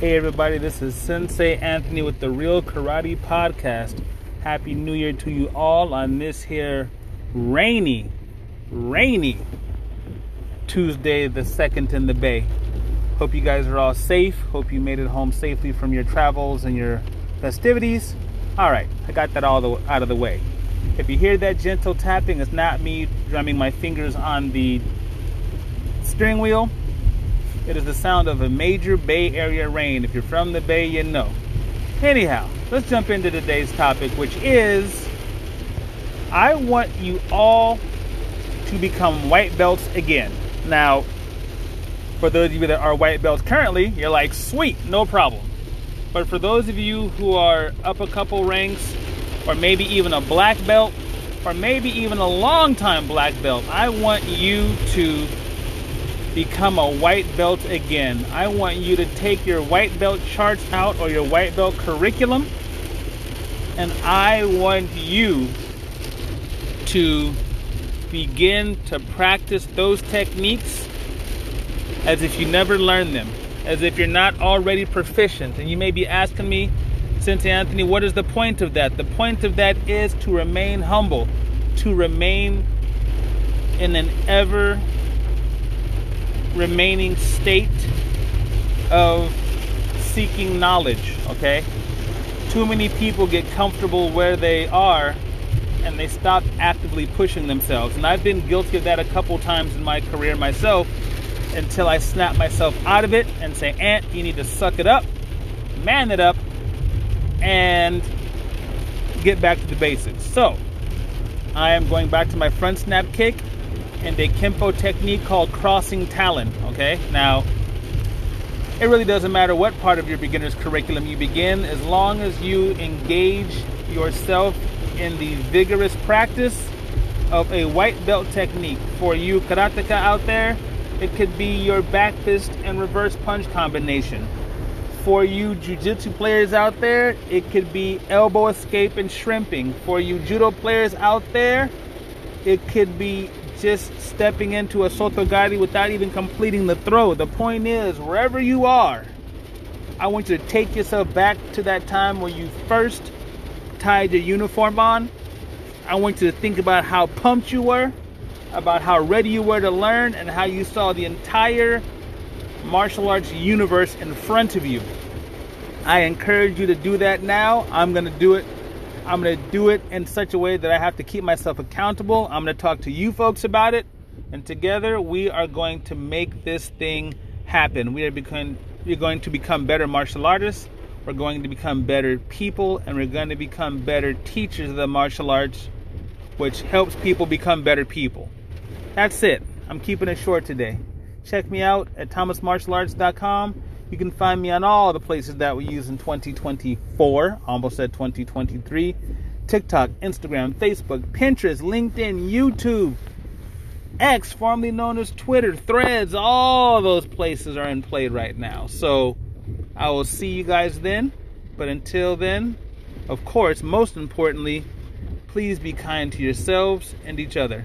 Hey everybody, this is Sensei Anthony with the Real Karate Podcast. Happy New Year to you all on this here rainy, rainy Tuesday, the second in the Bay. Hope you guys are all safe. Hope you made it home safely from your travels and your festivities. All right, I got that all the, out of the way. If you hear that gentle tapping, it's not me drumming my fingers on the steering wheel. It is the sound of a major Bay Area rain. If you're from the Bay, you know. Anyhow, let's jump into today's topic, which is I want you all to become white belts again. Now, for those of you that are white belts currently, you're like, sweet, no problem. But for those of you who are up a couple ranks, or maybe even a black belt, or maybe even a long time black belt, I want you to become a white belt again. I want you to take your white belt charts out or your white belt curriculum, and I want you to begin to practice those techniques as if you never learned them, as if you're not already proficient. And you may be asking me, Sensei Anthony, what is the point of that? The point of that is to remain humble, to remain in an ever remaining state of seeking knowledge, okay? Too many people get comfortable where they are and they stop actively pushing themselves. And I've been guilty of that a couple times in my career myself until I snap myself out of it and say, Ant, you need to suck it up, man it up, and get back to the basics. So, I am going back to my front snap kick and a Kempo technique called crossing talon. Okay, now it really doesn't matter what part of your beginner's curriculum you begin, as long as you engage yourself in the vigorous practice of a white belt technique. For you karateka out there, it could be your back fist and reverse punch combination. For you jiu-jitsu players out there, it could be elbow escape and shrimping. For you judo players out there, it could be just stepping into a soto gari without even completing the throw. The point is, wherever you are, I want you to take yourself back to that time where you first tied your uniform on. I want you to think about how pumped you were, about how ready you were to learn, and how you saw the entire martial arts universe in front of you. I encourage you to do that now. I'm going to do it I'm going to do it in such a way that I have to keep myself accountable. I'm going to talk to you folks about it. And together we are going to make this thing happen. We are becoming, we're going to become better martial artists. We're going to become better people. And we're going to become better teachers of the martial arts, which helps people become better people. That's it. I'm keeping it short today. Check me out at thomasmartialarts.com you can find me on all the places that we use in 2024, almost said 2023 TikTok, Instagram, Facebook, Pinterest, LinkedIn, YouTube, X, formerly known as Twitter, Threads, all those places are in play right now. So I will see you guys then. But until then, of course, most importantly, please be kind to yourselves and each other.